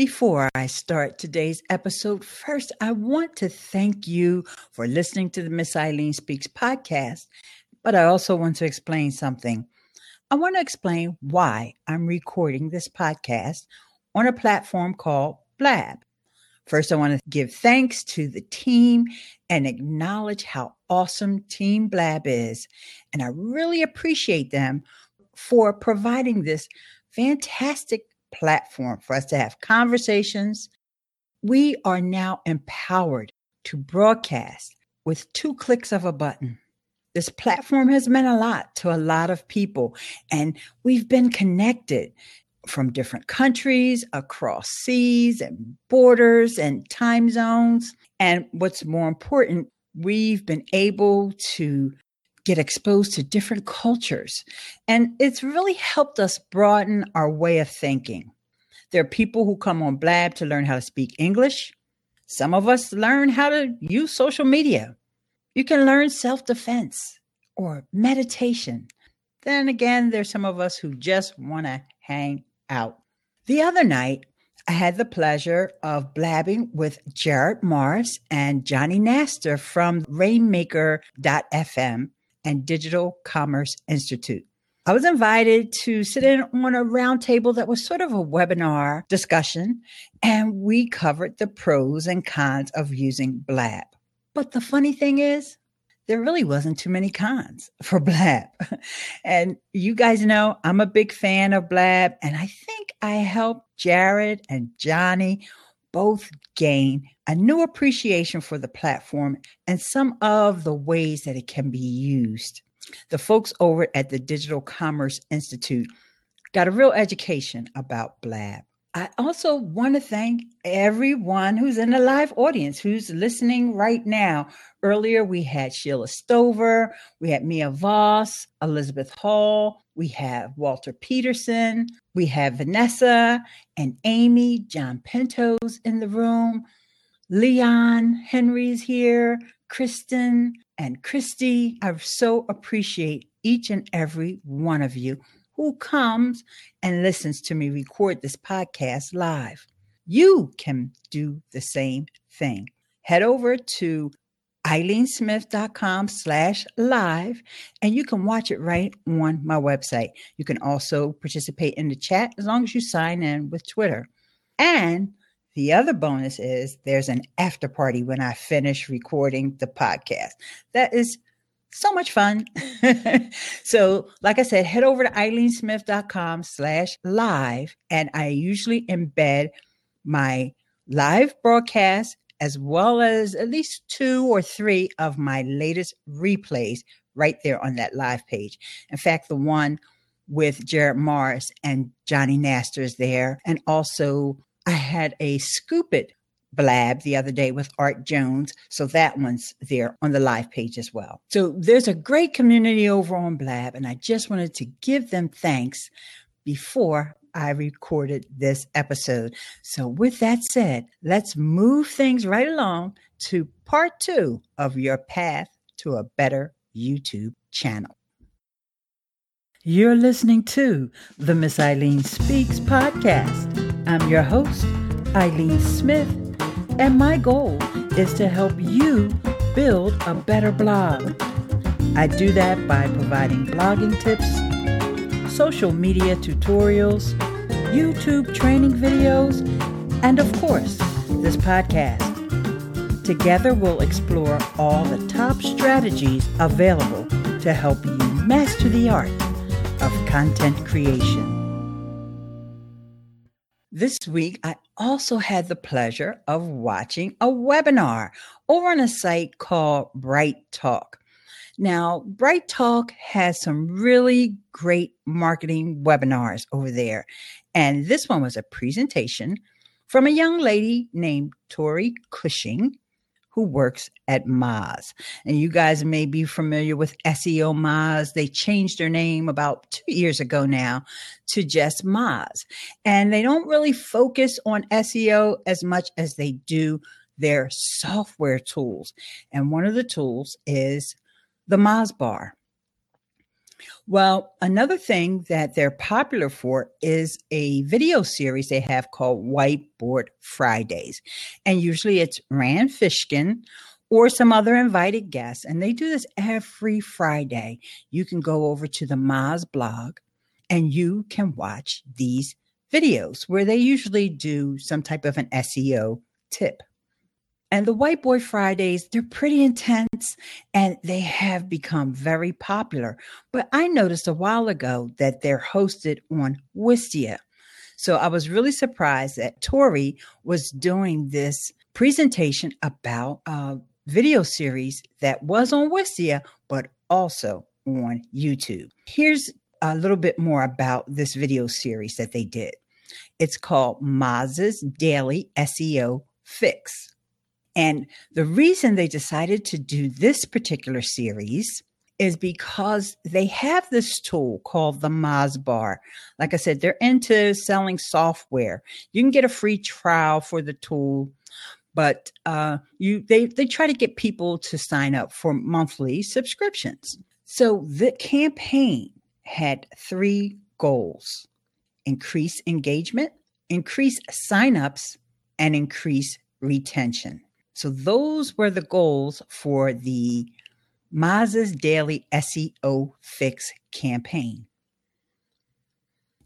Before I start today's episode, first, I want to thank you for listening to the Miss Ileane Speaks podcast, but I also want to explain something. I want to explain why I'm recording this podcast on a platform called Blab. First, I want to give thanks to the team and acknowledge how awesome Team Blab is. And I really appreciate them for providing this fantastic platform for us to have conversations. We are now empowered to broadcast with two clicks of a button. This platform has meant a lot to a lot of people, and we've been connected from different countries, across seas and borders and time zones. And what's more important, we've been able to get exposed to different cultures. And it's really helped us broaden our way of thinking. There are people who come on Blab to learn how to speak English. Some of us learn how to use social media. You can learn self defense or meditation. Then again, there's some of us who just want to hang out. The other night, I had the pleasure of blabbing with Jerod Morris and Jonny Nastor from Rainmaker.fm and Digital Commerce Institute. I was invited to sit in on a roundtable that was sort of a webinar discussion, and we covered the pros and cons of using Blab. But the funny thing is, there really wasn't too many cons for Blab. and you guys know I'm a big fan of Blab, and I think I helped Jerod and Jonny both gain a new appreciation for the platform and some of the ways that it can be used. The folks over at the Digital Commerce Institute got a real education about Blab. I also want to thank everyone who's in the live audience who's listening right now. Earlier, we had Sheila Stover, we had Mia Voss, Elizabeth Hall, we have Walter Peterson, we have Vanessa and Amy, John Pinto's in the room, Leon Henry's here, Kristen and Christy. I so appreciate each and every one of you who comes and listens to me record this podcast live. You can do the same thing. Head over to ileanesmith.com slash live and you can watch it right on my website. You can also participate in the chat as long as you sign in with Twitter. And the other bonus is there's an after party when I finish recording the podcast. That is so much fun. so, like I said, head over to ileanesmith.com slash live. And I usually embed my live broadcast as well as at least two or three of my latest replays right there on that live page. In fact, the one with Jerod Morris and Jonny Nastor is there. And also, I had a Scoop It Blab the other day with Art Jones. So that one's there on the live page as well. So there's a great community over on Blab, and I just wanted to give them thanks before I recorded this episode. So, with that said, let's move things right along to part two of your path to a better YouTube channel. You're listening to the Miss Ileane Speaks podcast. I'm your host, Ileane Smith and my goal is to help you build a better blog. I do that by providing blogging tips, social media tutorials, YouTube training videos, and of course, this podcast. Together, we'll explore all the top strategies available to help you master the art of content creation. This week, I also had the pleasure of watching a webinar over on a site called Bright Talk. Now, Bright Talk has some really great marketing webinars over there. And this one was a presentation from a young lady named Tori Cushing who works at Moz. And you guys may be familiar with SEO Moz. They changed their name about two years ago now to just Moz. And they don't really focus on SEO as much as they do their software tools. And one of the tools is the Moz Bar. Well, another thing that they're popular for is a video series they have called Whiteboard Fridays. And usually it's Rand Fishkin or some other invited guests. And they do this every Friday. You can go over to the Moz blog and you can watch these videos where they usually do some type of an SEO tip. And the Whiteboard Fridays, they're pretty intense and they have become very popular. But I noticed a while ago that they're hosted on Wistia. So I was really surprised that Tori was doing this presentation about a video series that was on Wistia, but also on YouTube. Here's a little bit more about this video series that they did. It's called Moz's Daily SEO Fix. And the reason they decided to do this particular series is because they have this tool called the Mozbar. Like I said, they're into selling software. You can get a free trial for the tool, but uh, you they they try to get people to sign up for monthly subscriptions. So the campaign had three goals: increase engagement, increase signups, and increase retention. So those were the goals for the Moz's Daily SEO Fix campaign.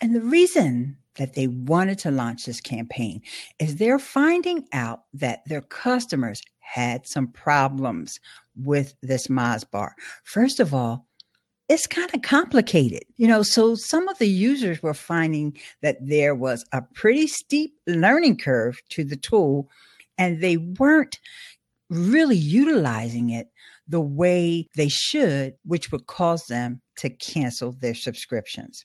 And the reason that they wanted to launch this campaign is they're finding out that their customers had some problems with this Mozbar. First of all, it's kind of complicated, you know. So some of the users were finding that there was a pretty steep learning curve to the tool and they weren't really utilizing it the way they should, which would cause them to cancel their subscriptions.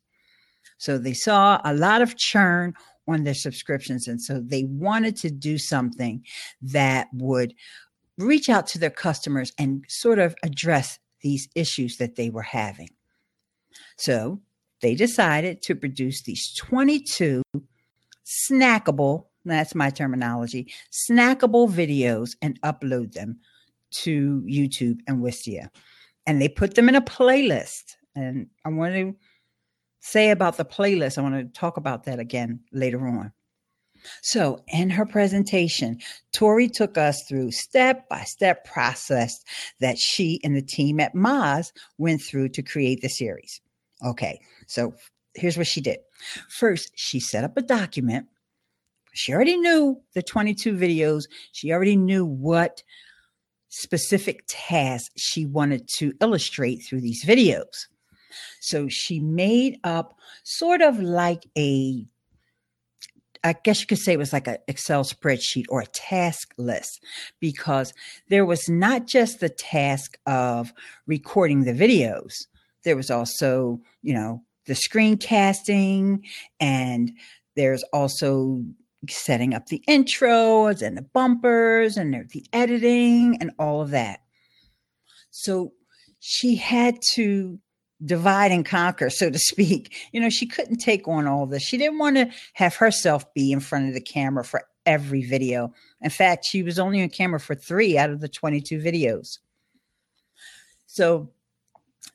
So they saw a lot of churn on their subscriptions. And so they wanted to do something that would reach out to their customers and sort of address these issues that they were having. So they decided to produce these 22 snackable that's my terminology, snackable videos and upload them to YouTube and Wistia. And they put them in a playlist. And I want to say about the playlist, I want to talk about that again later on. So, in her presentation, Tori took us through step by step process that she and the team at Moz went through to create the series. Okay, so here's what she did. First, she set up a document she already knew the 22 videos. She already knew what specific tasks she wanted to illustrate through these videos. So she made up sort of like a I guess you could say it was like an Excel spreadsheet or a task list because there was not just the task of recording the videos. There was also, you know, the screencasting and there's also setting up the intros and the bumpers and the editing and all of that. So she had to divide and conquer, so to speak. You know, she couldn't take on all this. She didn't want to have herself be in front of the camera for every video. In fact, she was only on camera for three out of the 22 videos. So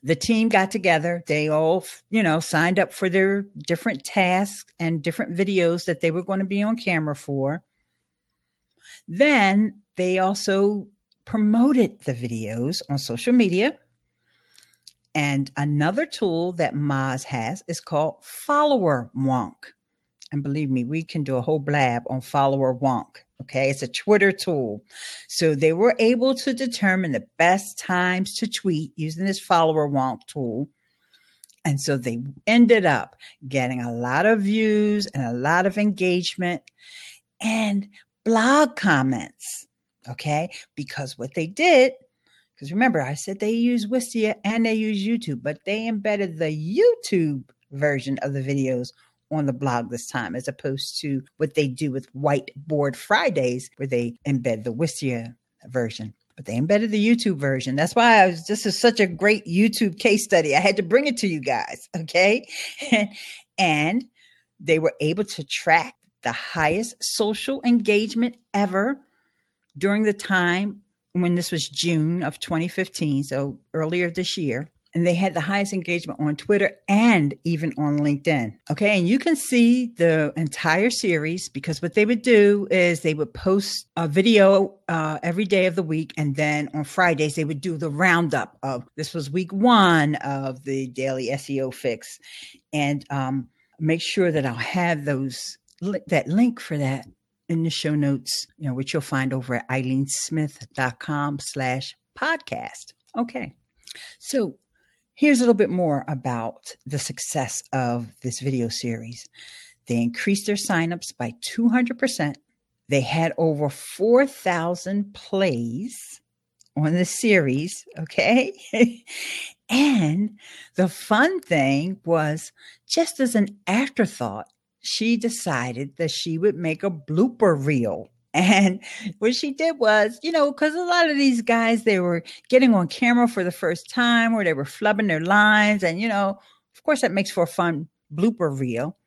the team got together. They all, you know, signed up for their different tasks and different videos that they were going to be on camera for. Then they also promoted the videos on social media. And another tool that Moz has is called Followerwonk. And believe me, we can do a whole blab on Followerwonk. Okay, it's a Twitter tool. So they were able to determine the best times to tweet using this Followerwonk tool. And so they ended up getting a lot of views and a lot of engagement and blog comments. Okay, because what they did, because remember, I said they use Wistia and they use YouTube, but they embedded the YouTube version of the videos on the blog this time, as opposed to what they do with Whiteboard Fridays, where they embed the Wistia version. But they embedded the YouTube version. That's why I was, this is such a great YouTube case study. I had to bring it to you guys. Okay. and they were able to track the highest social engagement ever during the time when this was June of 2015, so earlier this year. And they had the highest engagement on Twitter and even on LinkedIn. Okay. And you can see the entire series because what they would do is they would post a video uh, every day of the week. And then on Fridays, they would do the roundup of this was week one of the daily SEO fix. And um, make sure that I'll have those that link for that in the show notes, you know, which you'll find over at ileanesmith.com slash podcast. Okay. So Here's a little bit more about the success of this video series. They increased their signups by 200%. They had over 4,000 plays on the series, okay? and the fun thing was just as an afterthought, she decided that she would make a blooper reel and what she did was, you know, because a lot of these guys, they were getting on camera for the first time or they were flubbing their lines. And, you know, of course, that makes for a fun blooper reel.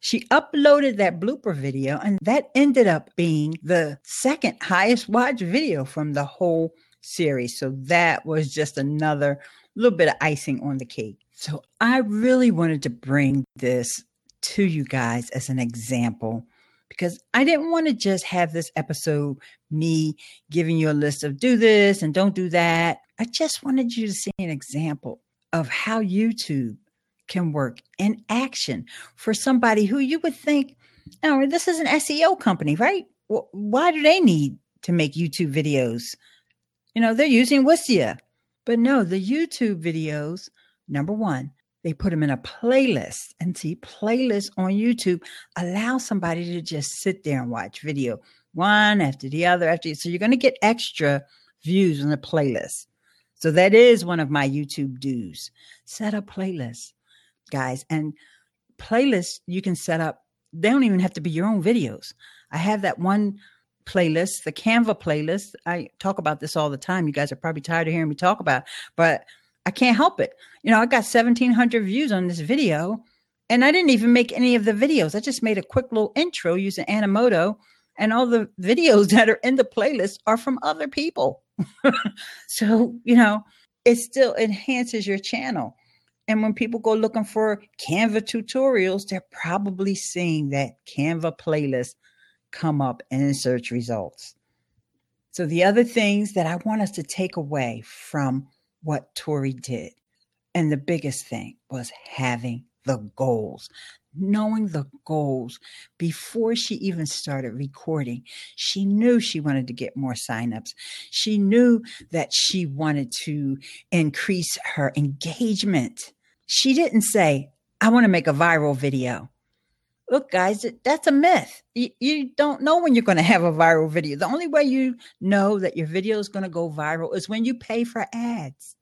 She uploaded that blooper video, and that ended up being the second highest watched video from the whole series. So that was just another little bit of icing on the cake. So I really wanted to bring this to you guys as an example because I didn't want to just have this episode me giving you a list of do this and don't do that. I just wanted you to see an example of how YouTube can work in action for somebody who you would think, oh, this is an SEO company, right? Why do they need to make YouTube videos? You know, they're using Wistia. But no, the YouTube videos, number one, they put them in a playlist and see playlists on YouTube allow somebody to just sit there and watch video one after the other after so you're going to get extra views on the playlist. So that is one of my YouTube dues. Set up playlists, guys, and playlists you can set up. They don't even have to be your own videos. I have that one playlist, the Canva playlist. I talk about this all the time. You guys are probably tired of hearing me talk about, but I can't help it. You know, I got 1700 views on this video and I didn't even make any of the videos. I just made a quick little intro using Animoto and all the videos that are in the playlist are from other people. so, you know, it still enhances your channel. And when people go looking for Canva tutorials, they're probably seeing that Canva playlist come up in search results. So, the other things that I want us to take away from what Tori did. And the biggest thing was having the goals, knowing the goals before she even started recording. She knew she wanted to get more signups. She knew that she wanted to increase her engagement. She didn't say, I want to make a viral video. Look, guys, that's a myth. You, don't know when you're going to have a viral video. The only way you know that your video is going to go viral is when you pay for ads.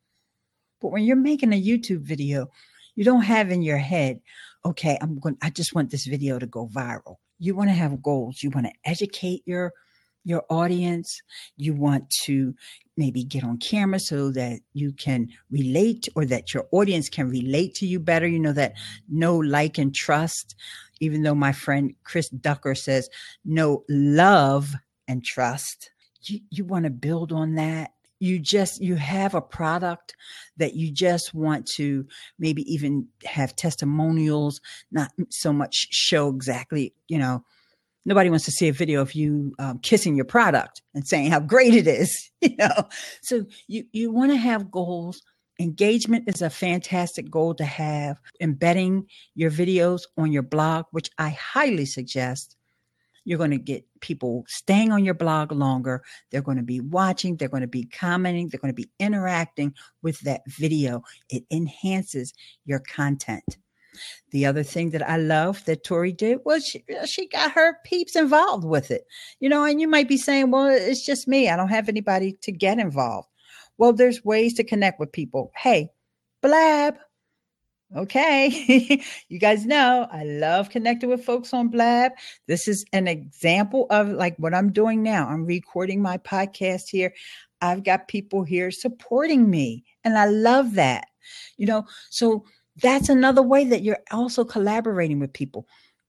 But when you're making a YouTube video, you don't have in your head, okay, I'm going I just want this video to go viral. You want to have goals. You want to educate your your audience. You want to maybe get on camera so that you can relate or that your audience can relate to you better. You know that no like and trust, even though my friend Chris Ducker says no love and trust. You, you want to build on that? You just you have a product that you just want to maybe even have testimonials not so much show exactly you know. Nobody wants to see a video of you um, kissing your product and saying how great it is you know? So you you want to have goals engagement is a fantastic goal to have embedding your videos on your blog which i highly suggest you're going to get people staying on your blog longer. They're going to be watching, they're going to be commenting, they're going to be interacting with that video. It enhances your content. The other thing that I love that Tori did was she, uh, she, got her peeps involved with it. You know, and you might be saying, well, it's just me. I don't have anybody to get involved. Well, there's ways to connect with people. Hey, blab, Okay. you guys know I love connecting with folks on Blab. This is an example of like what I'm doing now. I'm recording my podcast here. I've got people here supporting me, and I love that. You know, so that's another way that you're also collaborating with people.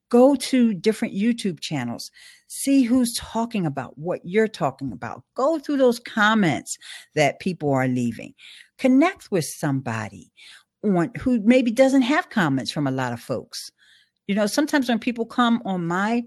Go to different YouTube channels. See who's talking about what you're talking about. Go through those comments that people are leaving. Connect with somebody on who maybe doesn't have comments from a lot of folks. You know, sometimes when people come on my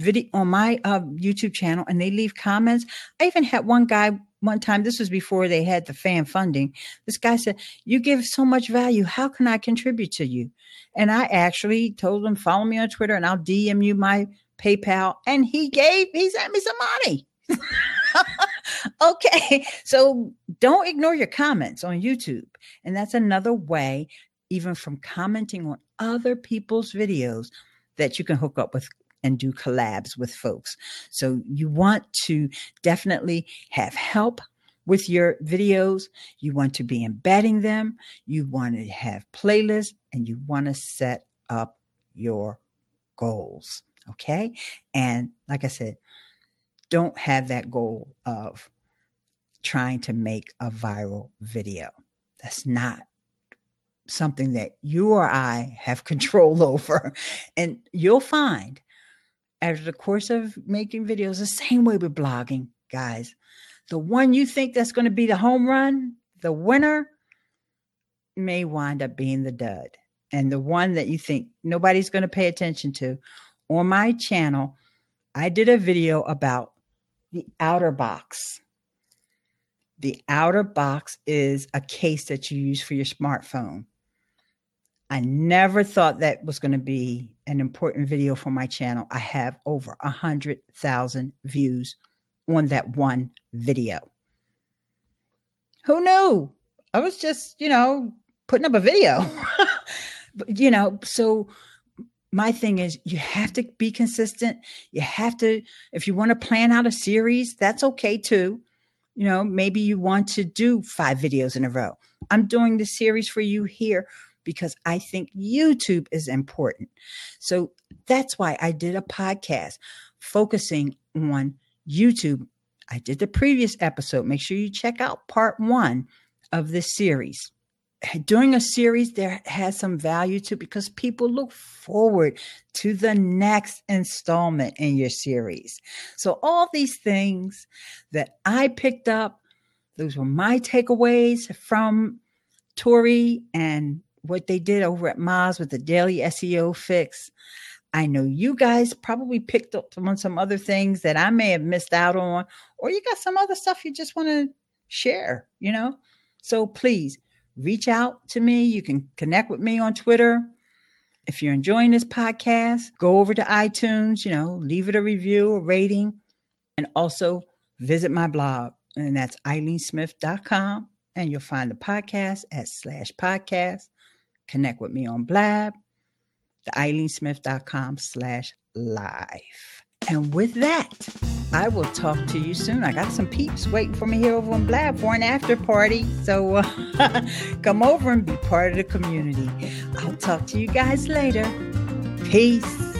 video on my uh, YouTube channel and they leave comments, I even had one guy one time, this was before they had the fan funding. This guy said, You give so much value. How can I contribute to you? And I actually told him, Follow me on Twitter and I'll DM you my PayPal. And he gave, he sent me some money. okay. So don't ignore your comments on YouTube. And that's another way, even from commenting on other people's videos, that you can hook up with and do collabs with folks. So you want to definitely have help with your videos. You want to be embedding them. You want to have playlists and you want to set up your goals. Okay. And like I said, don't have that goal of trying to make a viral video. That's not something that you or I have control over. And you'll find after the course of making videos, the same way with blogging, guys. The one you think that's going to be the home run, the winner, may wind up being the dud. And the one that you think nobody's going to pay attention to. On my channel, I did a video about the outer box. The outer box is a case that you use for your smartphone. I never thought that was going to be an important video for my channel. I have over a hundred thousand views on that one video. Who knew? I was just, you know, putting up a video. you know, so my thing is you have to be consistent. You have to, if you want to plan out a series, that's okay too. You know, maybe you want to do five videos in a row. I'm doing the series for you here because I think YouTube is important. So that's why I did a podcast focusing on YouTube. I did the previous episode. Make sure you check out part one of this series. Doing a series there has some value to because people look forward to the next installment in your series. So all these things that I picked up, those were my takeaways from Tori and what they did over at Moz with the daily SEO fix. I know you guys probably picked up on some other things that I may have missed out on, or you got some other stuff you just want to share, you know? So please reach out to me. You can connect with me on Twitter. If you're enjoying this podcast, go over to iTunes, you know, leave it a review, a rating, and also visit my blog. And that's ileanesmith.com. And you'll find the podcast at slash podcast connect with me on Blab, the ileanesmith.com slash live. And with that, I will talk to you soon. I got some peeps waiting for me here over in Blab for an after party. So uh, come over and be part of the community. I'll talk to you guys later. Peace.